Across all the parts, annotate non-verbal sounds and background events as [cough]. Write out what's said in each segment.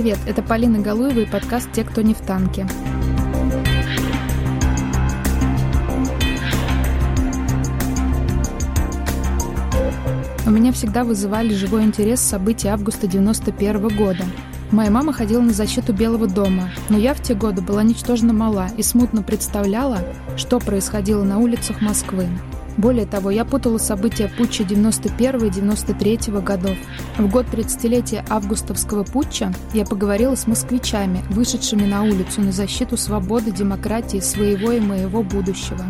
Привет, это Полина Галуева и подкаст «Те, кто не в танке». У меня всегда вызывали живой интерес события августа 91 года. Моя мама ходила на защиту Белого дома, но я в те годы была ничтожно мала и смутно представляла, что происходило на улицах Москвы. Более того, я путала события путча 91 и 93 годов. В год 30-летия августовского путча я поговорила с москвичами, вышедшими на улицу на защиту свободы, демократии, своего и моего будущего.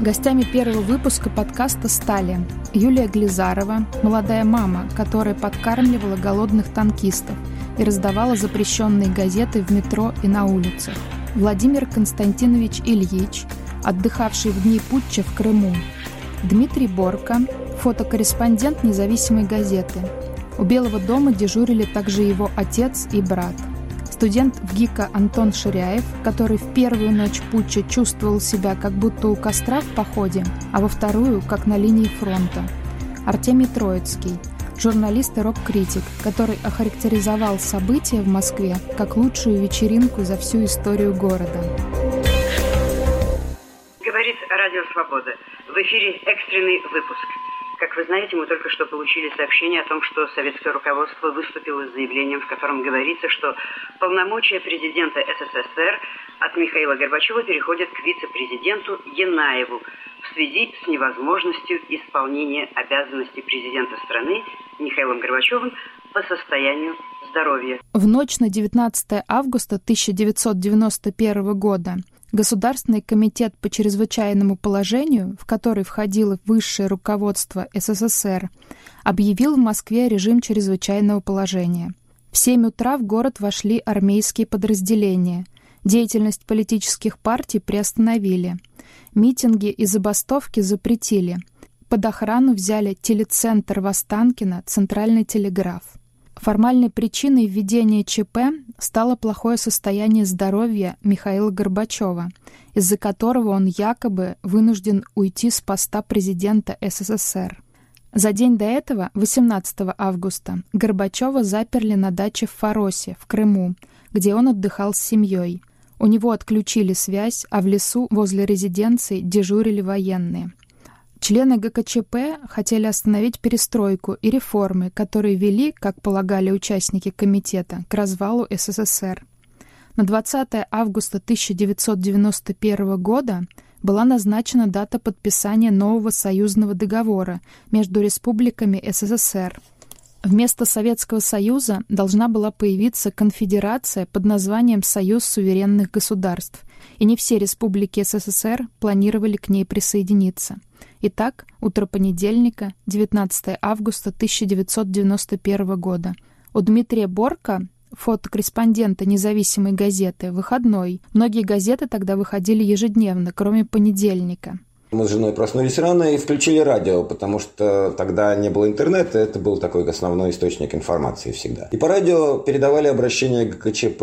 Гостями первого выпуска подкаста стали Юлия Глизарова, молодая мама, которая подкармливала голодных танкистов и раздавала запрещенные газеты в метро и на улицах, Владимир Константинович Ильич, отдыхавший в дни путча в Крыму, Дмитрий Борко, фотокорреспондент независимой газеты. У Белого дома дежурили также его отец и брат. Студент в ГИКа Антон Ширяев, который в первую ночь путча чувствовал себя как будто у костра в походе, а во вторую – как на линии фронта. Артемий Троицкий, журналист и рок-критик, который охарактеризовал события в Москве как лучшую вечеринку за всю историю города. Говорит Радио Свобода. В эфире экстренный выпуск. Как вы знаете, мы только что получили сообщение о том, что советское руководство выступило с заявлением, в котором говорится, что полномочия президента СССР от Михаила Горбачева переходят к вице-президенту Янаеву в связи с невозможностью исполнения обязанностей президента страны Михаилом Горбачевым по состоянию здоровья. В ночь на 19 августа 1991 года Государственный комитет по чрезвычайному положению, в который входило высшее руководство СССР, объявил в Москве режим чрезвычайного положения. В 7 утра в город вошли армейские подразделения. Деятельность политических партий приостановили. Митинги и забастовки запретили. Под охрану взяли телецентр Востанкина, Центральный телеграф. Формальной причиной введения ЧП стало плохое состояние здоровья Михаила Горбачева, из-за которого он якобы вынужден уйти с поста президента СССР. За день до этого, 18 августа, Горбачева заперли на даче в Фаросе, в Крыму, где он отдыхал с семьей. У него отключили связь, а в лесу возле резиденции дежурили военные. Члены ГКЧП хотели остановить перестройку и реформы, которые вели, как полагали участники комитета, к развалу СССР. На 20 августа 1991 года была назначена дата подписания нового союзного договора между республиками СССР. Вместо Советского Союза должна была появиться конфедерация под названием «Союз суверенных государств», и не все республики СССР планировали к ней присоединиться – Итак, утро понедельника, 19 августа 1991 года. У Дмитрия Борка, фотокорреспондента независимой газеты, выходной. Многие газеты тогда выходили ежедневно, кроме понедельника. Мы с женой проснулись рано и включили радио, потому что тогда не было интернета, это был такой основной источник информации всегда. И по радио передавали обращение к ГКЧП.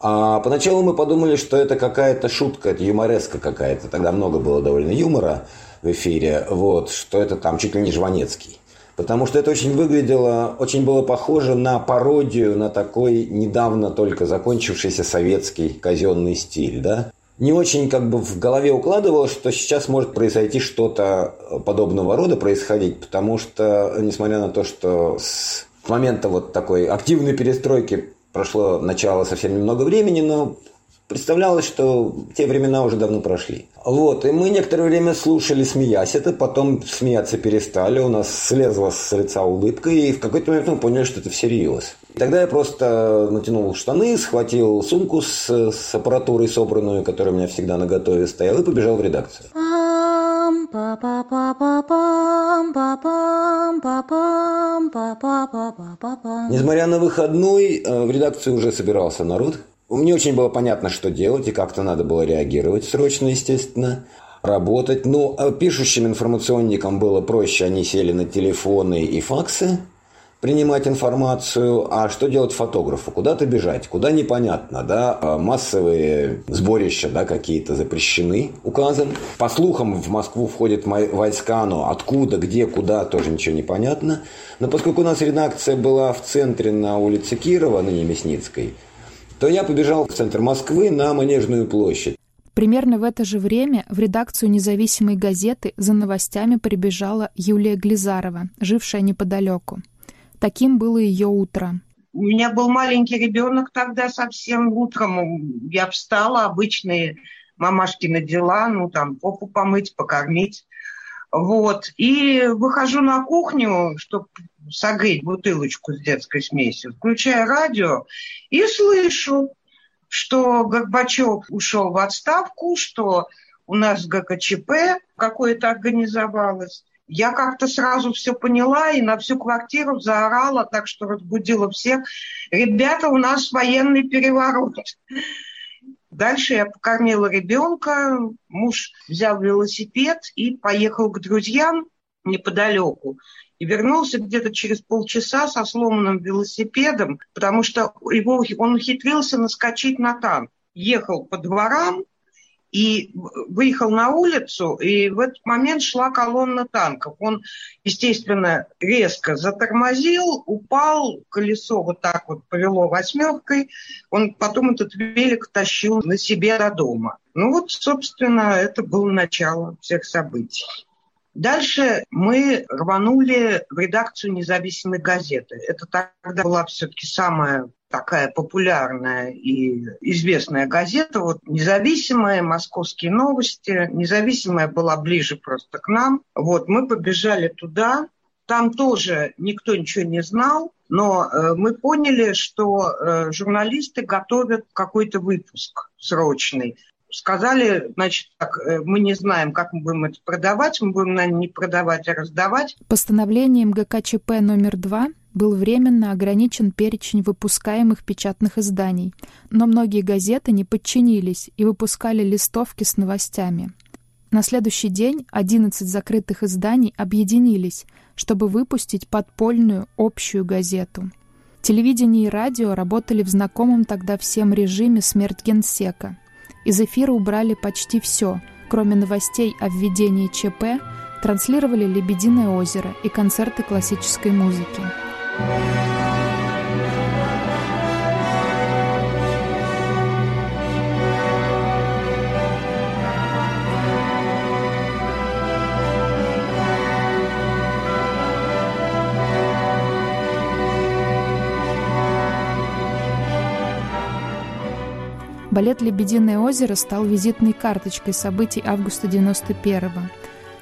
А поначалу мы подумали, что это какая-то шутка, это юмореска какая-то. Тогда много было довольно юмора в эфире, вот, что это там чуть ли не Жванецкий. Потому что это очень выглядело, очень было похоже на пародию, на такой недавно только закончившийся советский казенный стиль, да. Не очень как бы в голове укладывалось, что сейчас может произойти что-то подобного рода происходить, потому что, несмотря на то, что с момента вот такой активной перестройки прошло начало совсем немного времени, но Представлялось, что те времена уже давно прошли. Вот, и мы некоторое время слушали, смеясь это, потом смеяться перестали, у нас слезла с лица улыбка, и в какой-то момент мы поняли, что это всерьез. Тогда я просто натянул штаны, схватил сумку с, с аппаратурой собранную, которая у меня всегда на готове стояла, и побежал в редакцию. Несмотря на выходной, э, в редакцию уже собирался народ. Мне очень было понятно, что делать, и как-то надо было реагировать срочно, естественно, работать. Ну, а пишущим информационникам было проще, они сели на телефоны и факсы, принимать информацию, а что делать фотографу? Куда-то бежать, куда непонятно, да, а массовые сборища, да, какие-то запрещены указом. По слухам, в Москву входят войска, но откуда, где, куда, тоже ничего не понятно. Но поскольку у нас редакция была в центре на улице Кирова, ныне Мясницкой, то я побежал в центр Москвы на Манежную площадь. Примерно в это же время в редакцию независимой газеты за новостями прибежала Юлия Глизарова, жившая неподалеку. Таким было ее утро. У меня был маленький ребенок тогда совсем утром. Я встала, обычные мамашкины дела, ну там попу помыть, покормить. Вот. И выхожу на кухню, чтобы согреть бутылочку с детской смесью, включаю радио и слышу, что Горбачев ушел в отставку, что у нас ГКЧП какое-то организовалось. Я как-то сразу все поняла и на всю квартиру заорала, так что разбудила всех. Ребята, у нас военный переворот. Дальше я покормила ребенка, муж взял велосипед и поехал к друзьям неподалеку. И вернулся где-то через полчаса со сломанным велосипедом, потому что его, он ухитрился наскочить на танк. Ехал по дворам, и выехал на улицу, и в этот момент шла колонна танков. Он, естественно, резко затормозил, упал, колесо вот так вот повело восьмеркой, он потом этот велик тащил на себе до дома. Ну вот, собственно, это было начало всех событий. Дальше мы рванули в редакцию независимой газеты. Это тогда была все-таки самая такая популярная и известная газета, вот независимая, московские новости, независимая была ближе просто к нам. Вот мы побежали туда, там тоже никто ничего не знал, но э, мы поняли, что э, журналисты готовят какой-то выпуск срочный. Сказали, значит, так, э, мы не знаем, как мы будем это продавать, мы будем, наверное, не продавать, а раздавать. Постановлением ГКЧП номер два был временно ограничен перечень выпускаемых печатных изданий, но многие газеты не подчинились и выпускали листовки с новостями. На следующий день 11 закрытых изданий объединились, чтобы выпустить подпольную общую газету. Телевидение и радио работали в знакомом тогда всем режиме «Смерть генсека». Из эфира убрали почти все, кроме новостей о введении ЧП, транслировали «Лебединое озеро» и концерты классической музыки. Балет «Лебединое озеро» стал визитной карточкой событий августа 91-го.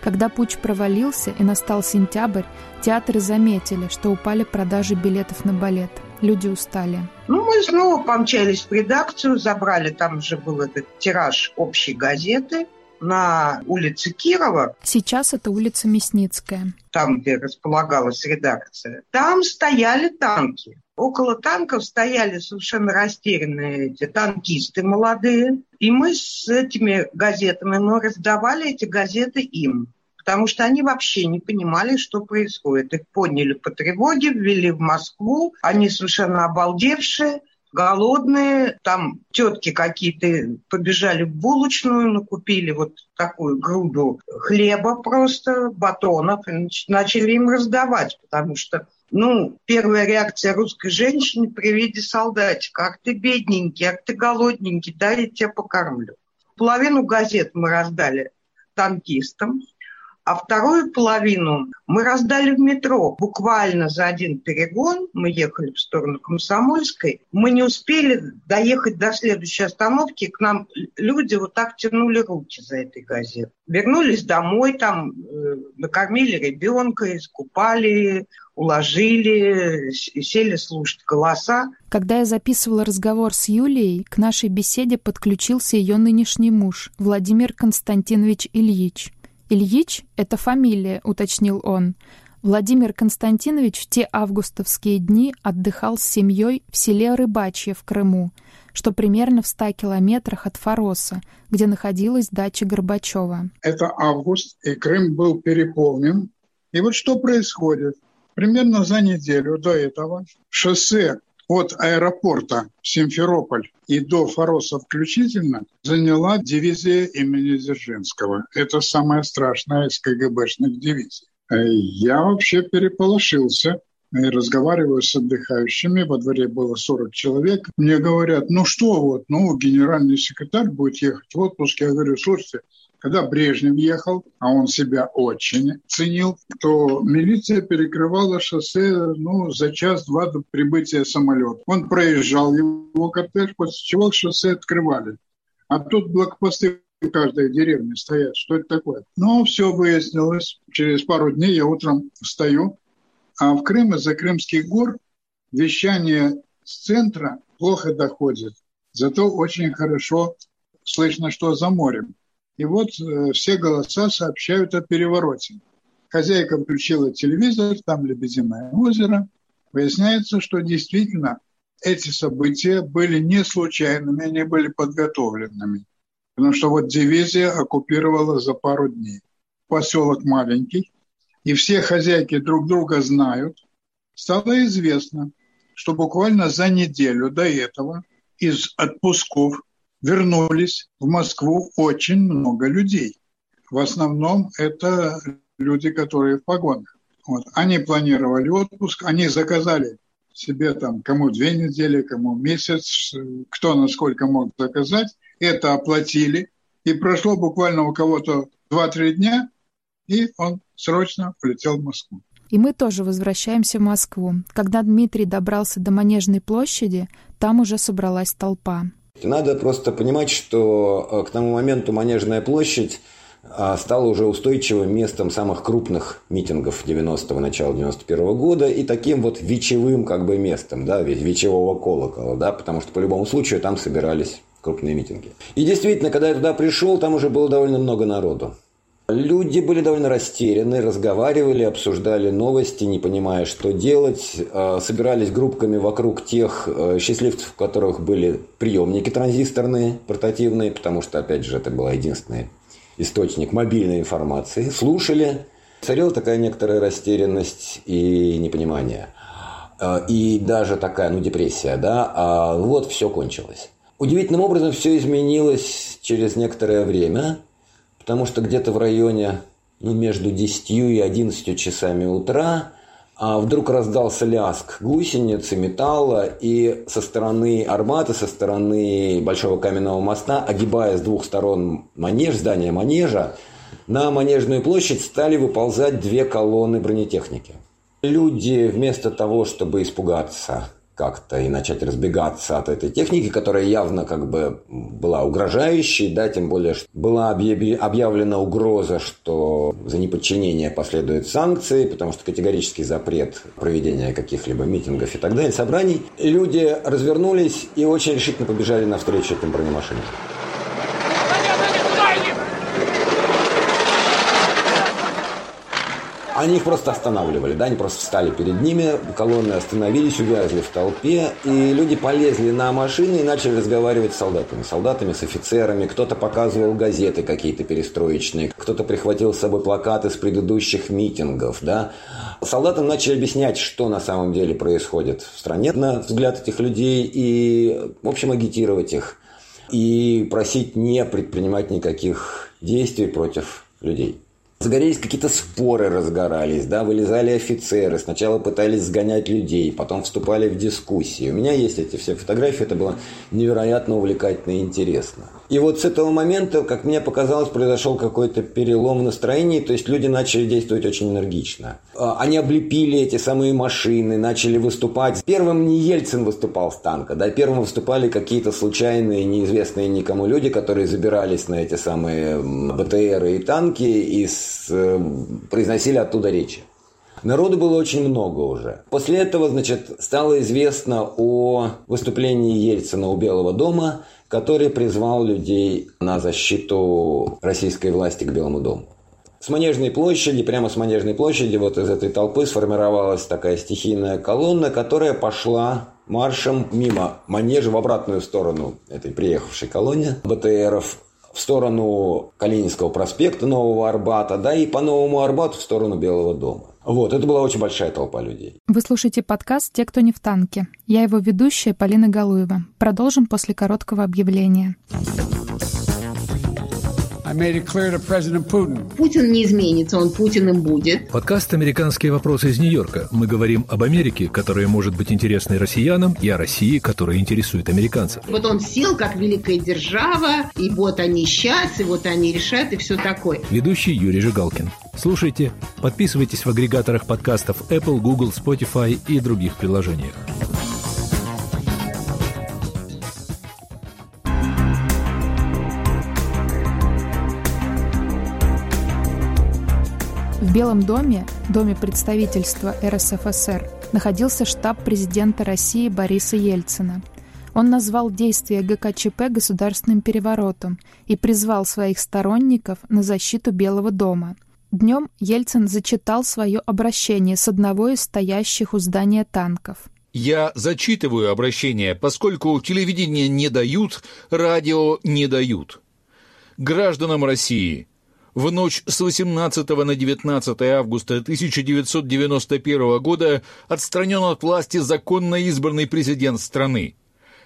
Когда путь провалился и настал сентябрь, театры заметили, что упали продажи билетов на балет. Люди устали. Ну, мы снова помчались в редакцию, забрали, там уже был этот тираж общей газеты на улице Кирова. Сейчас это улица Мясницкая. Там, где располагалась редакция. Там стояли танки. Около танков стояли совершенно растерянные эти танкисты молодые. И мы с этими газетами, мы раздавали эти газеты им потому что они вообще не понимали, что происходит. Их подняли по тревоге, ввели в Москву, они совершенно обалдевшие, голодные, там тетки какие-то побежали в булочную, накупили вот такую груду хлеба просто, батонов, и начали им раздавать, потому что ну, первая реакция русской женщины при виде солдатика. Ах ты бедненький, ах ты голодненький, дай я тебя покормлю. Половину газет мы раздали танкистам, а вторую половину мы раздали в метро. Буквально за один перегон мы ехали в сторону Комсомольской. Мы не успели доехать до следующей остановки. К нам люди вот так тянули руки за этой газетой. Вернулись домой, там э, накормили ребенка, искупали, уложили, сели слушать голоса. Когда я записывала разговор с Юлией, к нашей беседе подключился ее нынешний муж, Владимир Константинович Ильич. «Ильич — это фамилия», — уточнил он. Владимир Константинович в те августовские дни отдыхал с семьей в селе Рыбачье в Крыму, что примерно в ста километрах от Фароса, где находилась дача Горбачева. Это август, и Крым был переполнен. И вот что происходит? Примерно за неделю до этого шоссе от аэропорта Симферополь и до Фароса включительно заняла дивизия имени Дзержинского. Это самая страшная из КГБшных дивизий. Э, я вообще переполошился. и разговариваю с отдыхающими, во дворе было 40 человек. Мне говорят, ну что вот, ну генеральный секретарь будет ехать в отпуск. Я говорю, слушайте, когда Брежнев ехал, а он себя очень ценил, то милиция перекрывала шоссе ну, за час-два до прибытия самолета. Он проезжал его кортеж, после чего шоссе открывали. А тут блокпосты в каждой деревне стоят. Что это такое? Ну, все выяснилось. Через пару дней я утром встаю, а в Крым из-за Крымских гор вещание с центра плохо доходит. Зато очень хорошо слышно, что за морем. И вот э, все голоса сообщают о перевороте. Хозяйка включила телевизор, там Лебединое озеро. Выясняется, что действительно эти события были не случайными, они были подготовленными. Потому что вот дивизия оккупировала за пару дней. Поселок маленький, и все хозяйки друг друга знают. Стало известно, что буквально за неделю до этого из отпусков вернулись в Москву очень много людей. В основном это люди, которые в погонах. Вот. Они планировали отпуск, они заказали себе там кому две недели, кому месяц, кто насколько мог заказать. Это оплатили. И прошло буквально у кого-то 2-3 дня, и он срочно полетел в Москву. И мы тоже возвращаемся в Москву. Когда Дмитрий добрался до Манежной площади, там уже собралась толпа. Надо просто понимать, что э, к тому моменту Манежная площадь э, стала уже устойчивым местом самых крупных митингов 90-го, начала 91-го года и таким вот вечевым как бы местом, да, вечевого колокола, да, потому что по любому случаю там собирались крупные митинги. И действительно, когда я туда пришел, там уже было довольно много народу. Люди были довольно растеряны, разговаривали, обсуждали новости, не понимая, что делать. А, собирались группками вокруг тех э, счастливцев, у которых были приемники транзисторные, портативные, потому что, опять же, это был единственный источник мобильной информации. Слушали. Царила такая некоторая растерянность и непонимание. А, и даже такая, ну, депрессия, да. А вот все кончилось. Удивительным образом все изменилось через некоторое время – потому что где-то в районе ну, между 10 и 11 часами утра а вдруг раздался ляск гусеницы, металла, и со стороны Арбата, со стороны Большого каменного моста, огибая с двух сторон манеж, здание манежа, на Манежную площадь стали выползать две колонны бронетехники. Люди вместо того, чтобы испугаться как-то и начать разбегаться от этой техники, которая явно как бы была угрожающей, да, тем более что была объявлена угроза, что за неподчинение последуют санкции, потому что категорический запрет проведения каких-либо митингов и так далее, собраний. Люди развернулись и очень решительно побежали навстречу этим бронемашинам. Они их просто останавливали, да, они просто встали перед ними, колонны остановились, увязли в толпе, и люди полезли на машины и начали разговаривать с солдатами, солдатами, с офицерами, кто-то показывал газеты какие-то перестроечные, кто-то прихватил с собой плакаты с предыдущих митингов, да. Солдатам начали объяснять, что на самом деле происходит в стране, на взгляд этих людей, и, в общем, агитировать их, и просить не предпринимать никаких действий против людей. Загорелись какие-то споры, разгорались, да, вылезали офицеры, сначала пытались сгонять людей, потом вступали в дискуссии. У меня есть эти все фотографии, это было невероятно увлекательно и интересно. И вот с этого момента, как мне показалось, произошел какой-то перелом в настроении, то есть люди начали действовать очень энергично. А, они облепили эти самые машины, начали выступать. Первым не Ельцин выступал с танка, да, первым выступали какие-то случайные, неизвестные никому люди, которые забирались на эти самые БТРы и танки и с Э, произносили оттуда речи. Народу было очень много уже. После этого, значит, стало известно о выступлении Ельцина у Белого дома, который призвал людей на защиту российской власти к Белому дому. С Манежной площади, прямо с Манежной площади, вот из этой толпы сформировалась такая стихийная колонна, которая пошла маршем мимо Манежа в обратную сторону этой приехавшей колонне БТРов в сторону Калининского проспекта, Нового Арбата, да, и по Новому Арбату в сторону Белого дома. Вот, это была очень большая толпа людей. Вы слушаете подкаст «Те, кто не в танке». Я его ведущая Полина Галуева. Продолжим после короткого объявления. Путин не изменится, он Путиным будет. Подкаст «Американские вопросы» из Нью-Йорка. Мы говорим об Америке, которая может быть интересной россиянам, и о России, которая интересует американцев. Вот он сел как великая держава, и вот они сейчас, и вот они решают, и все такое. Ведущий Юрий Жигалкин. Слушайте, подписывайтесь в агрегаторах подкастов Apple, Google, Spotify и других приложениях. В Белом доме, доме представительства РСФСР, находился штаб президента России Бориса Ельцина. Он назвал действия ГКЧП государственным переворотом и призвал своих сторонников на защиту Белого дома. Днем Ельцин зачитал свое обращение с одного из стоящих у здания танков. Я зачитываю обращение, поскольку телевидение не дают, радио не дают. Гражданам России – в ночь с 18 на 19 августа 1991 года отстранен от власти законно избранный президент страны.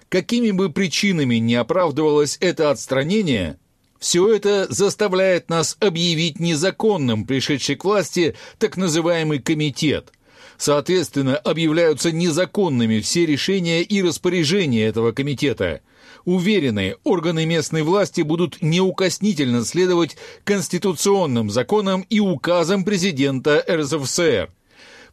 Какими бы причинами не оправдывалось это отстранение, все это заставляет нас объявить незаконным пришедший к власти так называемый комитет. Соответственно, объявляются незаконными все решения и распоряжения этого комитета – Уверены, органы местной власти будут неукоснительно следовать конституционным законам и указам президента РСФСР.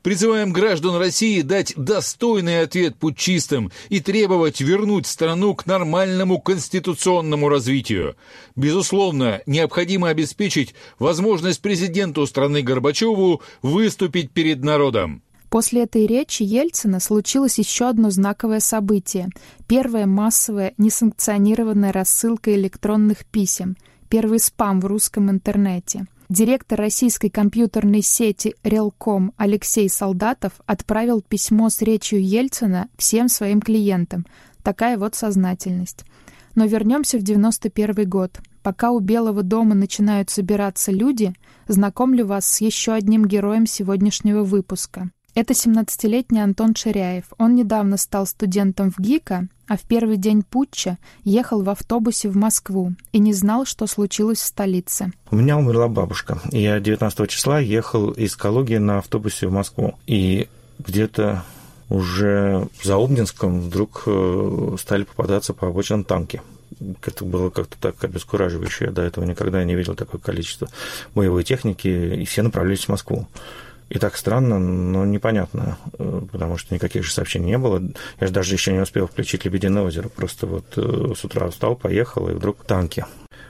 Призываем граждан России дать достойный ответ путчистам и требовать вернуть страну к нормальному конституционному развитию. Безусловно, необходимо обеспечить возможность президенту страны Горбачеву выступить перед народом. После этой речи Ельцина случилось еще одно знаковое событие. Первая массовая несанкционированная рассылка электронных писем. Первый спам в русском интернете. Директор российской компьютерной сети Релком Алексей Солдатов отправил письмо с речью Ельцина всем своим клиентам. Такая вот сознательность. Но вернемся в 91 год. Пока у Белого дома начинают собираться люди, знакомлю вас с еще одним героем сегодняшнего выпуска. Это 17-летний Антон Ширяев. Он недавно стал студентом в ГИКа, а в первый день путча ехал в автобусе в Москву и не знал, что случилось в столице. У меня умерла бабушка. Я 19 числа ехал из Калуги на автобусе в Москву. И где-то уже за Обнинском вдруг э, стали попадаться по обочинам танки. Это было как-то так обескураживающе. Я до этого никогда не видел такое количество боевой техники, и все направлялись в Москву. И так странно, но непонятно, э, потому что никаких же сообщений не было. Я же даже еще не успел включить «Лебединое озеро». Просто вот э, с утра встал, поехал, и вдруг танки.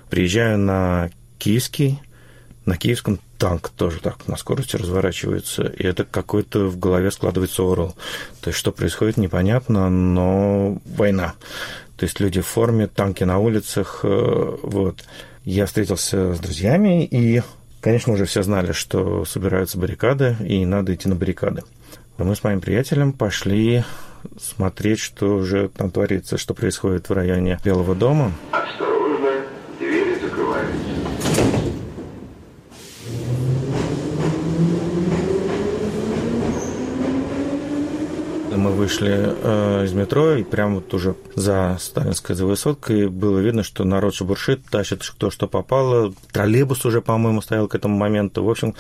Приезжаю на Киевский, на Киевском танк тоже так на скорости разворачивается, и это какой-то в голове складывается орел. То есть что происходит, непонятно, но война. То есть люди в форме, танки на улицах, э, вот. Я встретился с друзьями, и Конечно, уже все знали, что собираются баррикады, и надо идти на баррикады. Мы с моим приятелем пошли смотреть, что уже там творится, что происходит в районе Белого дома. Мы вышли э, из метро, и прямо вот уже за Сталинской за высоткой было видно, что народ шебуршит, тащит кто что попало. Троллейбус уже, по-моему, стоял к этому моменту. В общем,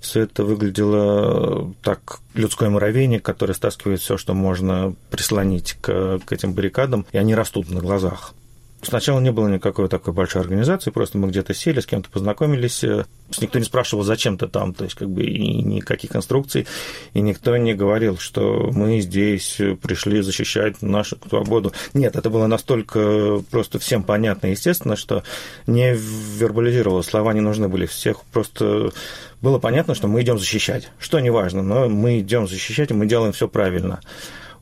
все это выглядело так людской муравейник, который стаскивает все, что можно прислонить к, к этим баррикадам, и они растут на глазах. Сначала не было никакой такой большой организации, просто мы где-то сели, с кем-то познакомились. Э, никто не спрашивал, зачем ты там, то есть как бы и никаких инструкций, и никто не говорил, что мы здесь пришли защищать нашу свободу. Нет, это было настолько просто всем понятно естественно, что не вербализировало, слова не нужны были. Всех просто было понятно, что мы идем защищать. Что не важно, но мы идем защищать, и мы делаем все правильно.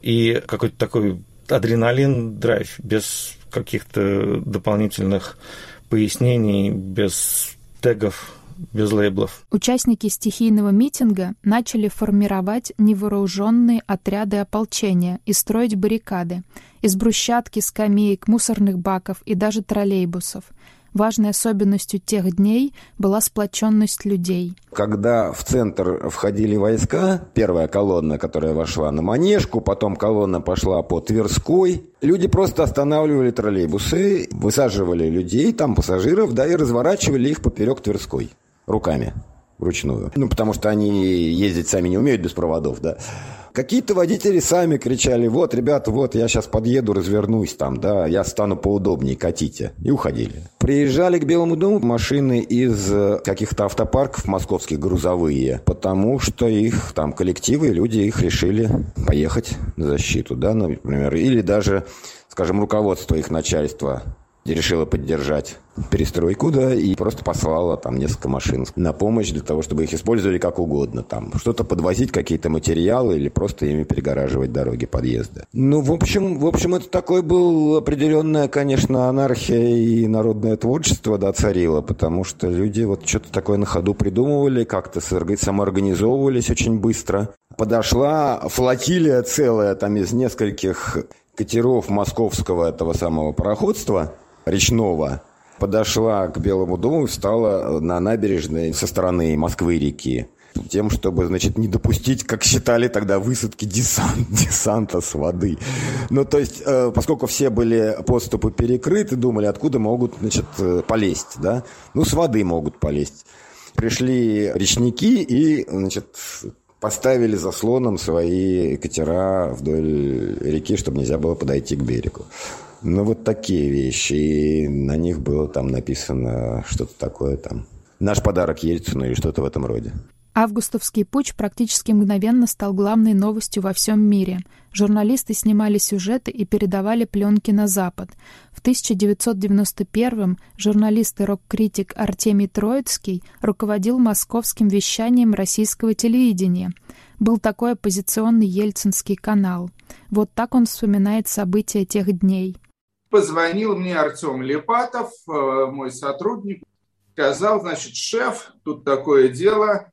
И какой-то такой адреналин, драйв, без каких-то дополнительных пояснений, без тегов, без лейблов. Участники стихийного митинга начали формировать невооруженные отряды ополчения и строить баррикады из брусчатки, скамеек, мусорных баков и даже троллейбусов. Важной особенностью тех дней была сплоченность людей. Когда в центр входили войска, первая колонна, которая вошла на Манежку, потом колонна пошла по Тверской, люди просто останавливали троллейбусы, высаживали людей, там пассажиров, да, и разворачивали их поперек Тверской руками вручную. Ну, потому что они ездить сами не умеют без проводов, да. Какие-то водители сами кричали, вот, ребята, вот, я сейчас подъеду, развернусь там, да, я стану поудобнее, катите. И уходили. Приезжали к Белому дому машины из э, каких-то автопарков московских грузовые, потому что их там коллективы, люди их решили поехать на защиту, да, например, или даже, скажем, руководство их начальства решила поддержать перестройку, да, и просто послала там несколько машин на помощь для того, чтобы их использовали как угодно, там, что-то подвозить, какие-то материалы или просто ими перегораживать дороги подъезда. Ну, в общем, в общем, это такой был определенная, конечно, анархия и народное творчество, да, царило, потому что люди вот что-то такое на ходу придумывали, как-то самоорганизовывались очень быстро. Подошла флотилия целая там из нескольких катеров московского этого самого пароходства – речного подошла к Белому дому и встала на набережной со стороны Москвы-реки тем, чтобы, значит, не допустить, как считали тогда, высадки десант, [laughs] десанта с воды. Ну, то есть, э, поскольку все были подступы перекрыты, думали, откуда могут, значит, э, полезть, да? Ну, с воды могут полезть. Пришли речники и, значит, поставили заслоном свои катера вдоль реки, чтобы нельзя было подойти к берегу. Ну, вот такие вещи. И на них было там написано что-то такое там. Наш подарок Ельцину или что-то в этом роде. Августовский путч практически мгновенно стал главной новостью во всем мире. Журналисты снимали сюжеты и передавали пленки на Запад. В 1991-м журналист и рок-критик Артемий Троицкий руководил московским вещанием российского телевидения. Был такой оппозиционный ельцинский канал. Вот так он вспоминает события тех дней. Позвонил мне Артем Лепатов, э, мой сотрудник, сказал, значит, шеф, тут такое дело,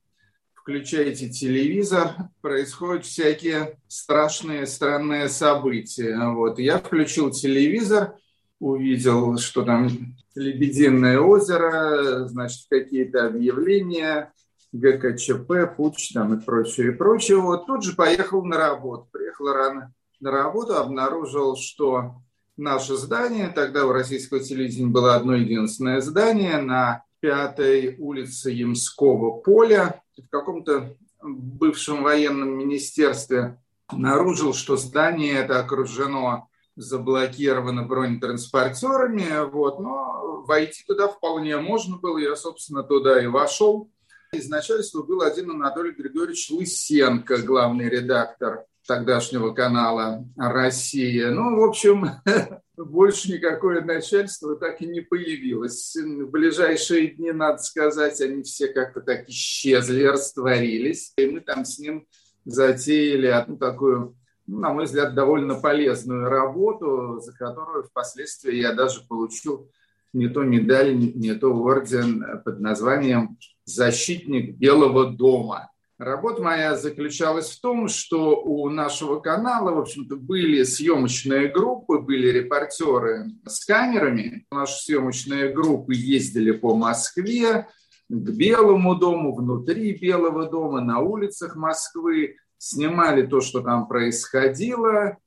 включайте телевизор, происходят всякие страшные, странные события. Вот. Я включил телевизор, увидел, что там Лебединое озеро, значит, какие-то объявления, ГКЧП, Пуч там и прочее, и прочее. Вот тут же поехал на работу. Приехал рано на работу, обнаружил, что наше здание. Тогда у российского телевидения было одно единственное здание на пятой улице Ямского поля. В каком-то бывшем военном министерстве обнаружил, что здание это окружено заблокировано бронетранспортерами, вот, но войти туда вполне можно было. Я, собственно, туда и вошел. Из начальства был один Анатолий Григорьевич Лысенко, главный редактор тогдашнего канала «Россия». Ну, в общем, [laughs] больше никакое начальство так и не появилось. В ближайшие дни, надо сказать, они все как-то так исчезли, растворились. И мы там с ним затеяли одну такую, ну, на мой взгляд, довольно полезную работу, за которую впоследствии я даже получил не то медаль, не то орден под названием «Защитник Белого дома». Работа моя заключалась в том, что у нашего канала, в общем-то, были съемочные группы, были репортеры с камерами. Наши съемочные группы ездили по Москве, к Белому дому, внутри Белого дома, на улицах Москвы, снимали то, что там происходило,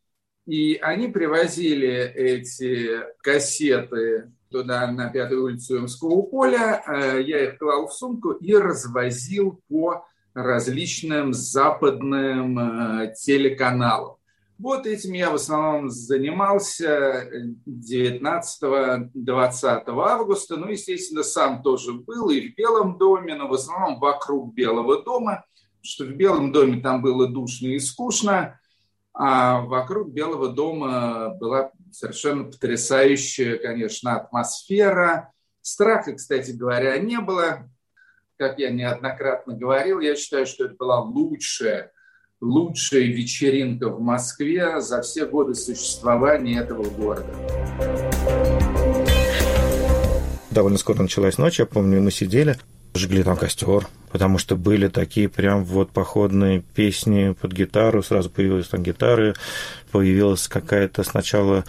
и они привозили эти кассеты туда, на Пятую улицу Ямского поля, э, я их клал в сумку и развозил по различным западным э, телеканалам. Вот этим я в основном занимался 19-20 августа. Ну, естественно, сам тоже был и в Белом доме, но в основном вокруг Белого дома, что в Белом доме там было душно и скучно, а вокруг Белого дома была совершенно потрясающая, конечно, атмосфера. Страха, кстати говоря, не было как я неоднократно говорил, я считаю, что это была лучшая, лучшая вечеринка в Москве за все годы существования этого города. Довольно скоро началась ночь, я помню, мы сидели, жгли там костер, потому что были такие прям вот походные песни под гитару, сразу появилась там гитары, появилась какая-то сначала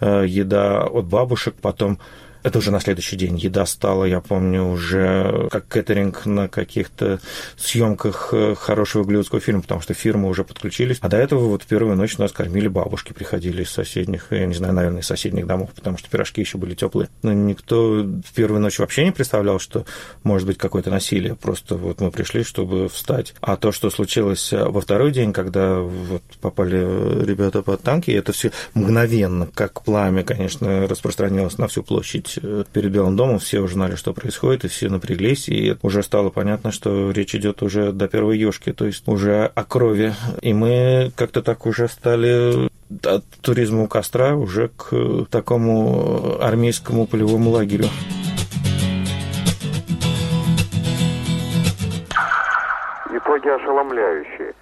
э, еда от бабушек, потом Это уже на следующий день еда стала, я помню, уже как кэтеринг на каких-то съемках э, хорошего голливудского фильма, потому что фирмы уже подключились. А до этого вот первую ночь нас кормили бабушки, приходили из соседних, я не знаю, наверное, из соседних домов, потому что пирожки еще были теплые. Но никто в первую ночь вообще не представлял, что может быть какое-то насилие. Просто вот мы пришли, чтобы встать. А то, что случилось э, во второй день, когда вот попали ребята под танки, это все мгновенно, как пламя, конечно, распространилось на всю площадь э, перед Белым домом. Все уже знали, что происходит, и все напряглись, и уже стало понятно, что речь идет уже до первой ёшки, то есть уже о крови. И мы как-то так уже стали от туризма у костра уже к такому армейскому полевому лагерю. Итоги ошеломляющие.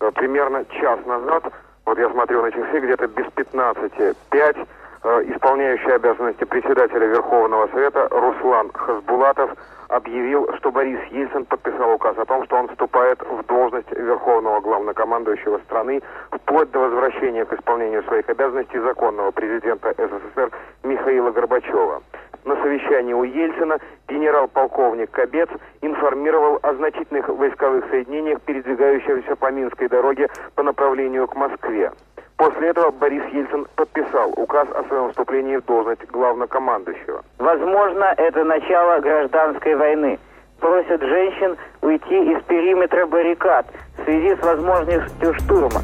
Э, примерно час назад, вот я смотрю на часы, где-то без 15, 5 Э, исполняющий обязанности председателя Верховного Совета Руслан Хасбулатов объявил, что Борис Ельцин подписал указ о том, что он вступает в должность Верховного главнокомандующего страны вплоть до возвращения к исполнению своих обязанностей законного президента СССР Михаила Горбачева. На совещании у Ельцина генерал-полковник Кобец информировал о значительных войсковых соединениях, передвигающихся по Минской дороге по направлению к Москве. После этого Борис Ельцин подписал указ о своем вступлении в должность главнокомандующего. Возможно, это начало гражданской войны. Просят женщин уйти из периметра баррикад в связи с возможностью штурма.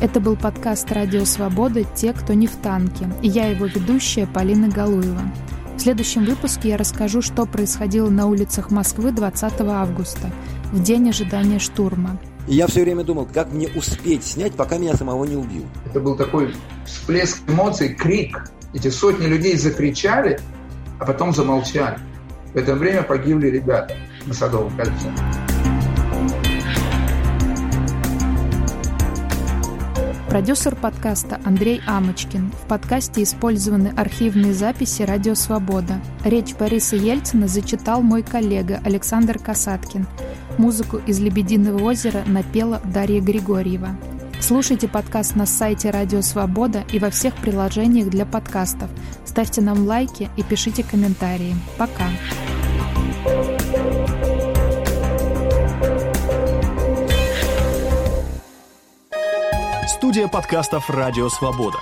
Это был подкаст «Радио Свобода. Те, кто не в танке». И я его ведущая Полина Галуева. В следующем выпуске я расскажу, что происходило на улицах Москвы 20 августа, в день ожидания штурма. И я все время думал, как мне успеть снять, пока меня самого не убьют. Это был такой всплеск эмоций, крик. Эти сотни людей закричали, а потом замолчали. В это время погибли ребята на Садовом кольце. Продюсер подкаста Андрей Амочкин. В подкасте использованы архивные записи «Радио Свобода». Речь Бориса Ельцина зачитал мой коллега Александр Касаткин. Музыку из «Лебединого озера» напела Дарья Григорьева. Слушайте подкаст на сайте Радио Свобода и во всех приложениях для подкастов. Ставьте нам лайки и пишите комментарии. Пока! Студия подкастов «Радио Свобода».